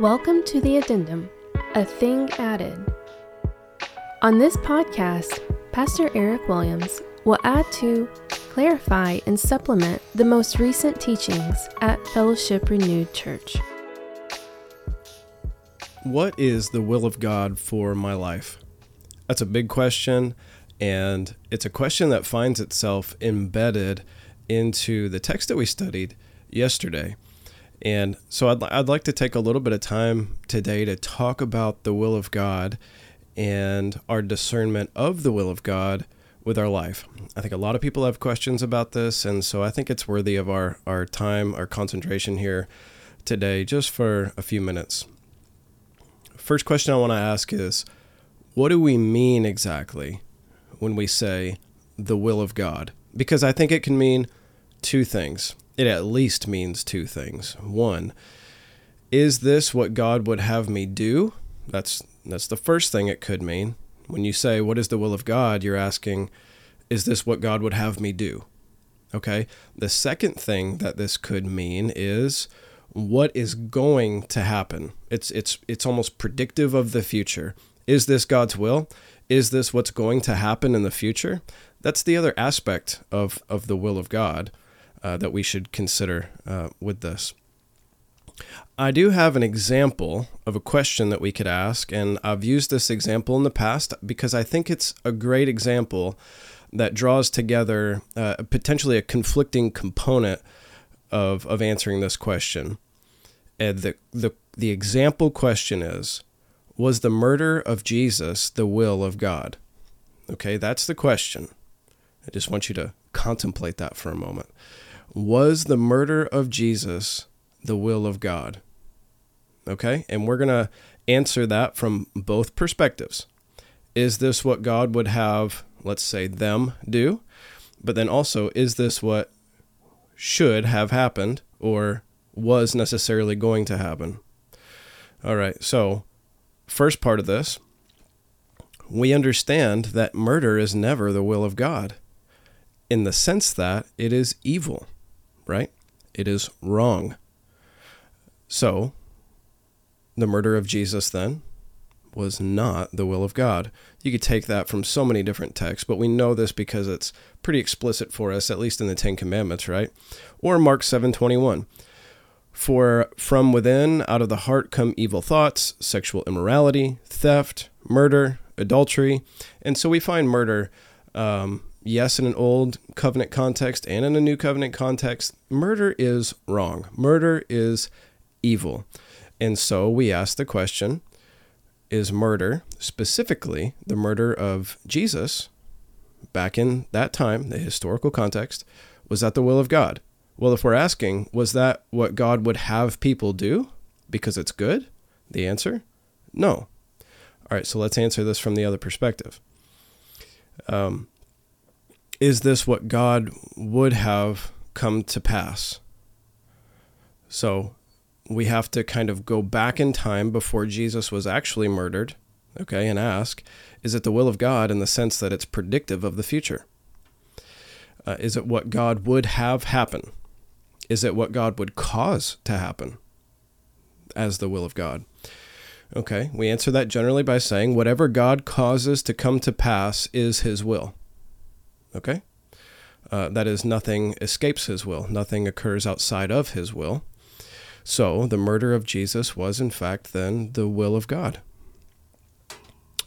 Welcome to the Addendum, a thing added. On this podcast, Pastor Eric Williams will add to, clarify, and supplement the most recent teachings at Fellowship Renewed Church. What is the will of God for my life? That's a big question, and it's a question that finds itself embedded into the text that we studied yesterday. And so I'd, I'd like to take a little bit of time today to talk about the will of God and our discernment of the will of God with our life. I think a lot of people have questions about this, and so I think it's worthy of our, our time, our concentration here today, just for a few minutes. First question I want to ask is what do we mean exactly when we say the will of God? Because I think it can mean two things it at least means two things. One, is this what God would have me do? That's that's the first thing it could mean. When you say what is the will of God, you're asking is this what God would have me do? Okay? The second thing that this could mean is what is going to happen. It's it's it's almost predictive of the future. Is this God's will? Is this what's going to happen in the future? That's the other aspect of of the will of God uh, that we should consider uh, with this. I do have an example of a question that we could ask, and I've used this example in the past because I think it's a great example that draws together uh, potentially a conflicting component of, of answering this question. And the, the, the example question is Was the murder of Jesus the will of God? Okay, that's the question. I just want you to contemplate that for a moment. Was the murder of Jesus the will of God? Okay, and we're going to answer that from both perspectives. Is this what God would have, let's say, them do? But then also, is this what should have happened or was necessarily going to happen? All right, so first part of this, we understand that murder is never the will of God in the sense that it is evil right? It is wrong. So, the murder of Jesus then was not the will of God. You could take that from so many different texts, but we know this because it's pretty explicit for us, at least in the Ten Commandments, right? Or Mark 7:21. For from within, out of the heart, come evil thoughts, sexual immorality, theft, murder, adultery. And so we find murder um, yes, in an old covenant context and in a new covenant context, murder is wrong. Murder is evil. And so we ask the question is murder, specifically the murder of Jesus, back in that time, the historical context, was that the will of God? Well, if we're asking, was that what God would have people do because it's good? The answer no. All right, so let's answer this from the other perspective. Um, is this what God would have come to pass? So we have to kind of go back in time before Jesus was actually murdered, okay, and ask, is it the will of God in the sense that it's predictive of the future? Uh, is it what God would have happen? Is it what God would cause to happen as the will of God? Okay, we answer that generally by saying whatever God causes to come to pass is his will. Okay? Uh, that is, nothing escapes his will, nothing occurs outside of his will. So the murder of Jesus was, in fact, then the will of God.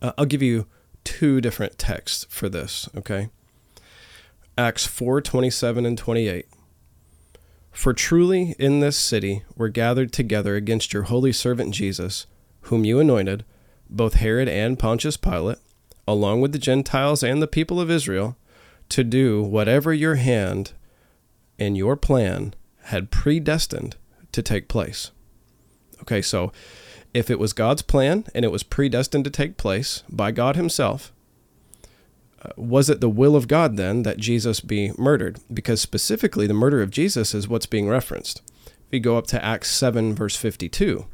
Uh, I'll give you two different texts for this, okay? Acts 4 27 and 28. For truly in this city were gathered together against your holy servant Jesus, whom you anointed, both Herod and Pontius Pilate, along with the Gentiles and the people of Israel to do whatever your hand and your plan had predestined to take place. Okay, so if it was God's plan and it was predestined to take place by God Himself, uh, was it the will of God then that Jesus be murdered? Because specifically, the murder of Jesus is what's being referenced. If you go up to Acts 7, verse 52,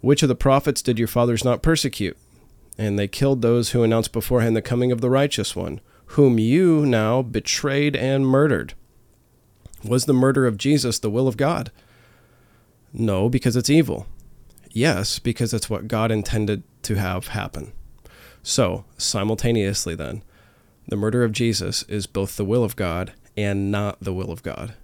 which of the prophets did your fathers not persecute? And they killed those who announced beforehand the coming of the righteous one whom you now betrayed and murdered. Was the murder of Jesus the will of God? No, because it's evil. Yes, because it's what God intended to have happen. So, simultaneously, then, the murder of Jesus is both the will of God and not the will of God.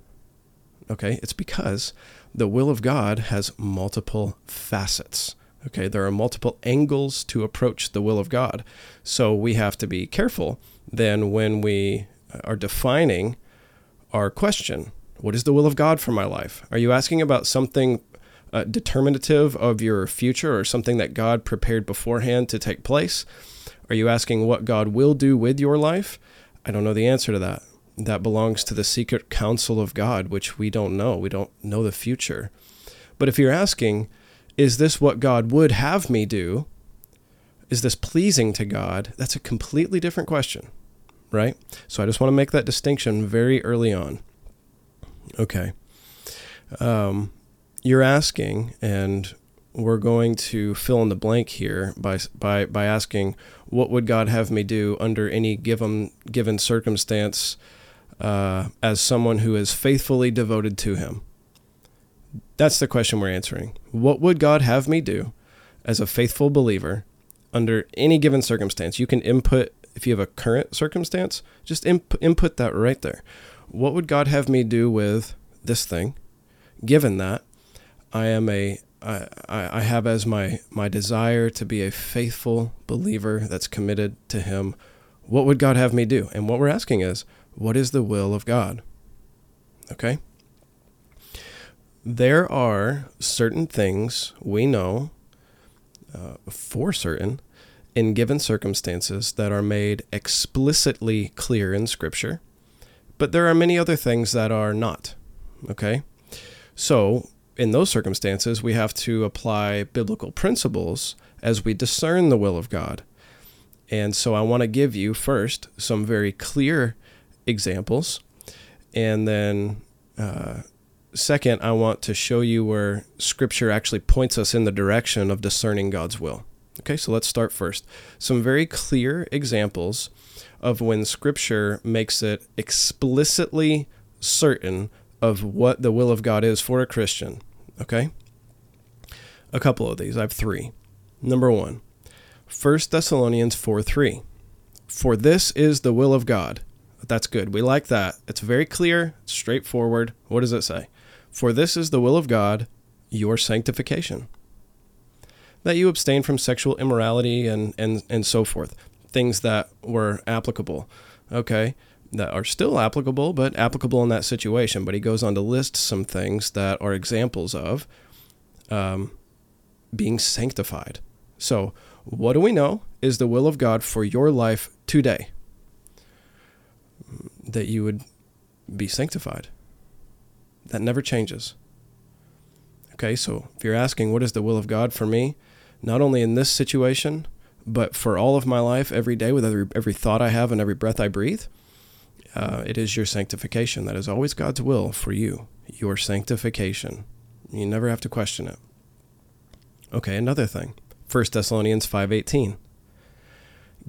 Okay? It's because the will of God has multiple facets. Okay? There are multiple angles to approach the will of God. So, we have to be careful then when we are defining our question What is the will of God for my life? Are you asking about something uh, determinative of your future or something that God prepared beforehand to take place? Are you asking what God will do with your life? I don't know the answer to that. That belongs to the secret counsel of God, which we don't know. We don't know the future. But if you're asking, is this what God would have me do? Is this pleasing to God? That's a completely different question, right? So I just want to make that distinction very early on. Okay. Um, you're asking, and we're going to fill in the blank here by by by asking, what would God have me do under any given given circumstance, uh, as someone who is faithfully devoted to Him? That's the question we're answering. What would God have me do, as a faithful believer, under any given circumstance? You can input if you have a current circumstance, just imp- input that right there. What would God have me do with this thing, given that? I am a I, I have as my, my desire to be a faithful believer that's committed to Him. What would God have me do? And what we're asking is, what is the will of God? Okay? There are certain things we know uh, for certain in given circumstances that are made explicitly clear in Scripture, but there are many other things that are not. Okay? So, in those circumstances, we have to apply biblical principles as we discern the will of God. And so I want to give you first some very clear examples. And then, uh, second, I want to show you where Scripture actually points us in the direction of discerning God's will. Okay, so let's start first. Some very clear examples of when Scripture makes it explicitly certain of what the will of God is for a Christian. Okay? A couple of these. I have three. Number one, 1 Thessalonians 4 3. For this is the will of God. That's good. We like that. It's very clear, straightforward. What does it say? For this is the will of God, your sanctification. That you abstain from sexual immorality and, and, and so forth. Things that were applicable. Okay that are still applicable, but applicable in that situation. But he goes on to list some things that are examples of um, being sanctified. So, what do we know is the will of God for your life today? That you would be sanctified. That never changes. Okay, so if you're asking, what is the will of God for me? Not only in this situation, but for all of my life, every day, with every, every thought I have and every breath I breathe, uh, it is your sanctification. That is always God's will for you, your sanctification. You never have to question it. Okay, another thing. 1 Thessalonians 5:18.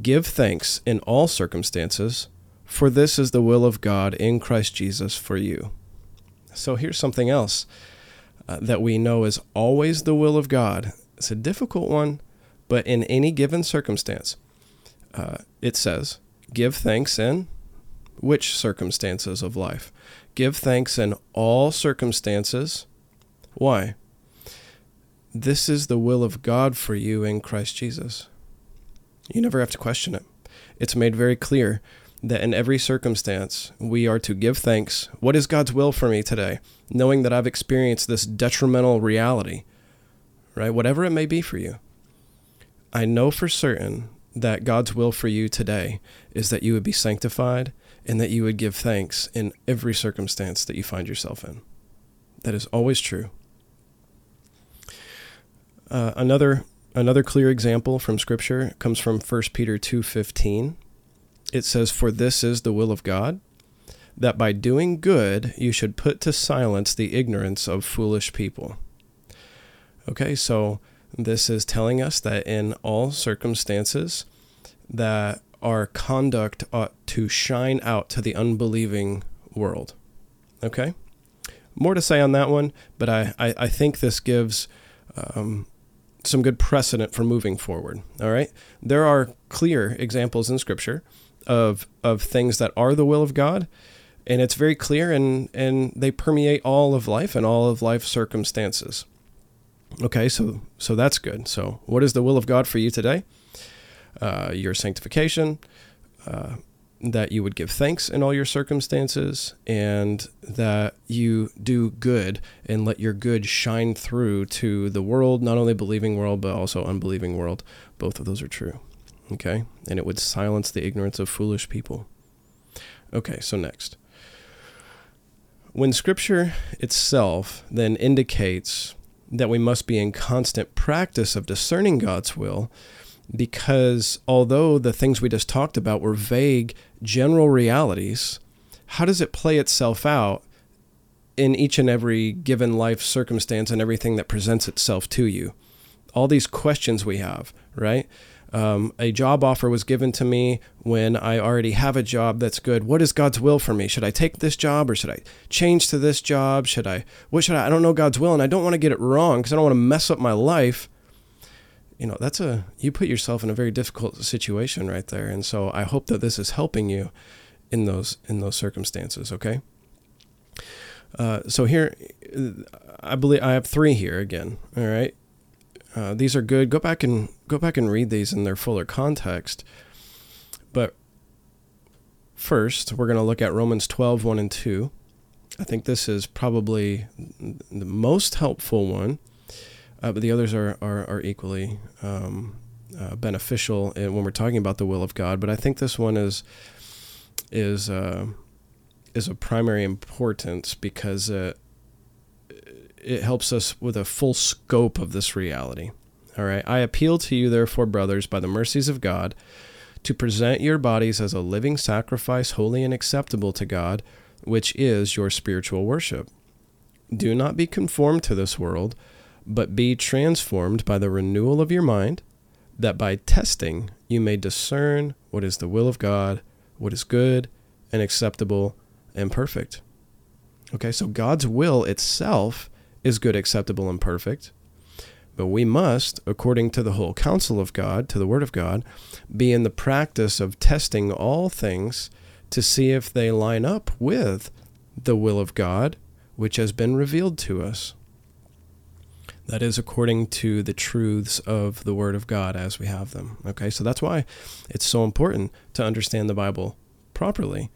Give thanks in all circumstances, for this is the will of God in Christ Jesus for you. So here's something else uh, that we know is always the will of God. It's a difficult one, but in any given circumstance, uh, it says, "Give thanks in which circumstances of life? Give thanks in all circumstances. Why? This is the will of God for you in Christ Jesus. You never have to question it. It's made very clear that in every circumstance we are to give thanks. What is God's will for me today? Knowing that I've experienced this detrimental reality, right? Whatever it may be for you. I know for certain that God's will for you today is that you would be sanctified and that you would give thanks in every circumstance that you find yourself in. That is always true. Uh, another another clear example from scripture comes from 1 Peter 2:15. It says for this is the will of God that by doing good you should put to silence the ignorance of foolish people. Okay, so this is telling us that in all circumstances that our conduct ought to shine out to the unbelieving world. Okay? More to say on that one, but I, I, I think this gives um, some good precedent for moving forward. All right, there are clear examples in Scripture of of things that are the will of God, and it's very clear, and and they permeate all of life and all of life circumstances. Okay, so so that's good. So, what is the will of God for you today? Uh, your sanctification, uh, that you would give thanks in all your circumstances and that you do good and let your good shine through to the world, not only believing world, but also unbelieving world. Both of those are true. Okay? And it would silence the ignorance of foolish people. Okay, so next. When scripture itself then indicates that we must be in constant practice of discerning God's will, because although the things we just talked about were vague general realities, how does it play itself out in each and every given life circumstance and everything that presents itself to you? All these questions we have, right? Um, a job offer was given to me when I already have a job that's good. What is God's will for me? Should I take this job or should I change to this job? Should I, what should I, I don't know God's will and I don't want to get it wrong because I don't want to mess up my life you know that's a you put yourself in a very difficult situation right there and so i hope that this is helping you in those in those circumstances okay uh, so here i believe i have three here again all right uh, these are good. Go back and go back and read these in their fuller context. But first we're going to look at romans 12 1 and 2 i think this is probably the most helpful one uh, but the others are are, are equally um, uh, beneficial when we're talking about the will of God. But I think this one is is uh, is of primary importance because it it helps us with a full scope of this reality. All right, I appeal to you, therefore, brothers, by the mercies of God, to present your bodies as a living sacrifice, holy and acceptable to God, which is your spiritual worship. Do not be conformed to this world but be transformed by the renewal of your mind, that by testing you may discern what is the will of God, what is good and acceptable and perfect. Okay, so God's will itself is good, acceptable, and perfect. But we must, according to the whole counsel of God, to the Word of God, be in the practice of testing all things to see if they line up with the will of God, which has been revealed to us. That is according to the truths of the Word of God as we have them. Okay, so that's why it's so important to understand the Bible properly.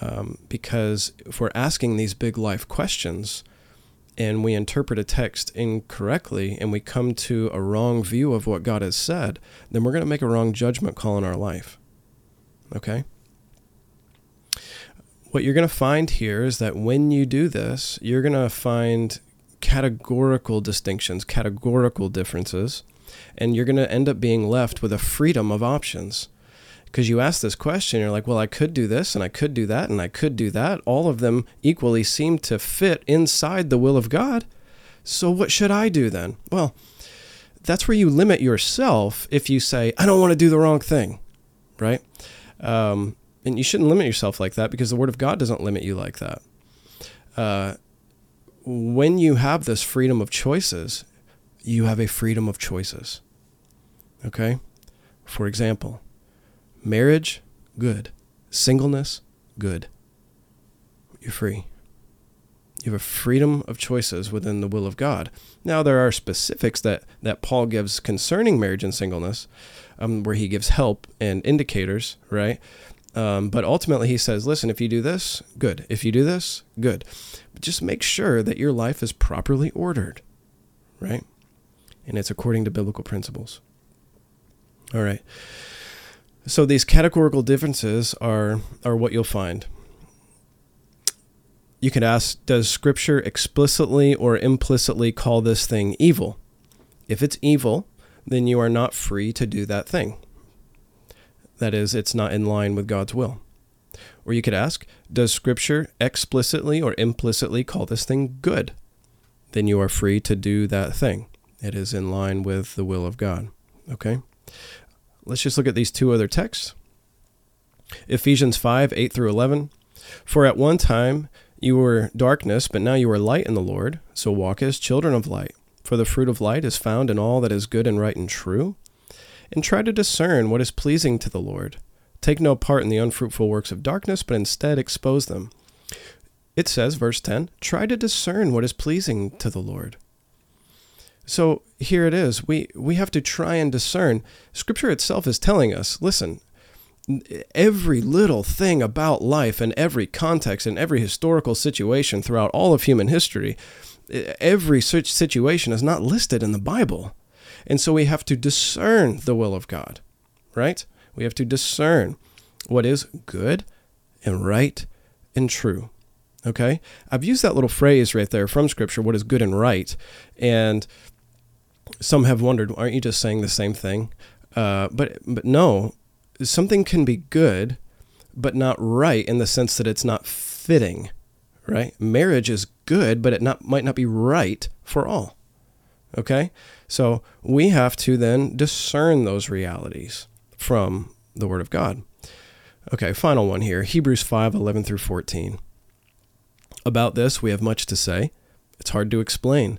Um, because if we're asking these big life questions and we interpret a text incorrectly and we come to a wrong view of what God has said, then we're going to make a wrong judgment call in our life. Okay? What you're going to find here is that when you do this, you're going to find categorical distinctions, categorical differences, and you're going to end up being left with a freedom of options. Because you ask this question, you're like, well, I could do this and I could do that and I could do that. All of them equally seem to fit inside the will of God. So what should I do then? Well, that's where you limit yourself if you say, I don't want to do the wrong thing, right? Um, and you shouldn't limit yourself like that because the Word of God doesn't limit you like that. Uh, when you have this freedom of choices, you have a freedom of choices. Okay? For example, marriage, good. Singleness, good. You're free. You have a freedom of choices within the will of God. Now, there are specifics that, that Paul gives concerning marriage and singleness, um, where he gives help and indicators, right? Um, but ultimately, he says, listen, if you do this, good. If you do this, good. But just make sure that your life is properly ordered, right? And it's according to biblical principles. All right. So these categorical differences are, are what you'll find. You could ask Does Scripture explicitly or implicitly call this thing evil? If it's evil, then you are not free to do that thing. That is, it's not in line with God's will. Or you could ask, does Scripture explicitly or implicitly call this thing good? Then you are free to do that thing. It is in line with the will of God. Okay? Let's just look at these two other texts. Ephesians 5 8 through 11. For at one time you were darkness, but now you are light in the Lord, so walk as children of light. for the fruit of light is found in all that is good and right and true. And try to discern what is pleasing to the Lord. Take no part in the unfruitful works of darkness, but instead expose them. It says, verse 10, try to discern what is pleasing to the Lord. So here it is. We, we have to try and discern. Scripture itself is telling us listen, every little thing about life and every context and every historical situation throughout all of human history, every such situation is not listed in the Bible. And so we have to discern the will of God, right? We have to discern what is good and right and true. Okay? I've used that little phrase right there from Scripture, what is good and right. And some have wondered, aren't you just saying the same thing? Uh, but but no, something can be good, but not right in the sense that it's not fitting. Right? Marriage is good, but it not might not be right for all. Okay? So we have to then discern those realities from the Word of God. Okay, final one here Hebrews 5 11 through 14. About this, we have much to say. It's hard to explain,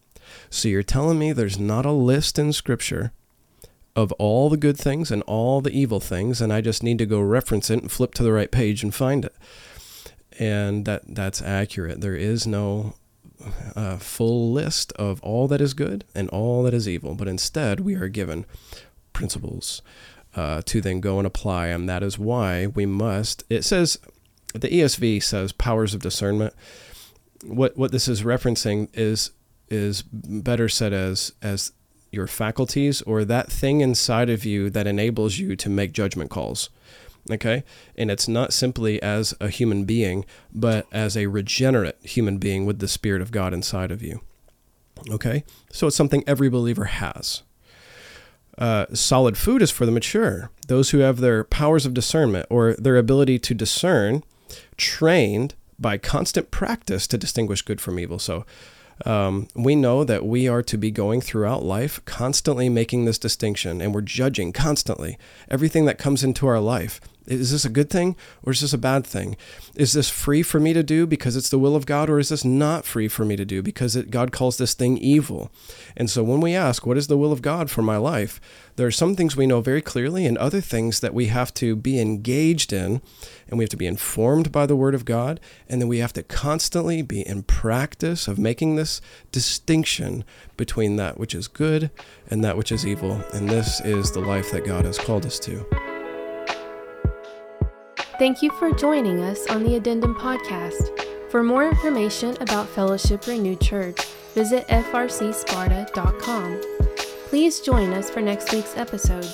So you're telling me there's not a list in Scripture of all the good things and all the evil things, and I just need to go reference it and flip to the right page and find it. And that that's accurate. There is no uh, full list of all that is good and all that is evil, but instead we are given principles uh, to then go and apply, and that is why we must. It says the ESV says powers of discernment. What what this is referencing is is better said as as your faculties or that thing inside of you that enables you to make judgment calls. Okay? And it's not simply as a human being, but as a regenerate human being with the Spirit of God inside of you. Okay? So it's something every believer has. Uh, solid food is for the mature, those who have their powers of discernment or their ability to discern trained by constant practice to distinguish good from evil. So um, we know that we are to be going throughout life constantly making this distinction and we're judging constantly everything that comes into our life. Is this a good thing or is this a bad thing? Is this free for me to do because it's the will of God or is this not free for me to do because it, God calls this thing evil? And so when we ask, what is the will of God for my life? There are some things we know very clearly and other things that we have to be engaged in and we have to be informed by the Word of God. And then we have to constantly be in practice of making this distinction between that which is good and that which is evil. And this is the life that God has called us to. Thank you for joining us on the Addendum Podcast. For more information about Fellowship Renewed Church, visit frcsparta.com. Please join us for next week's episode.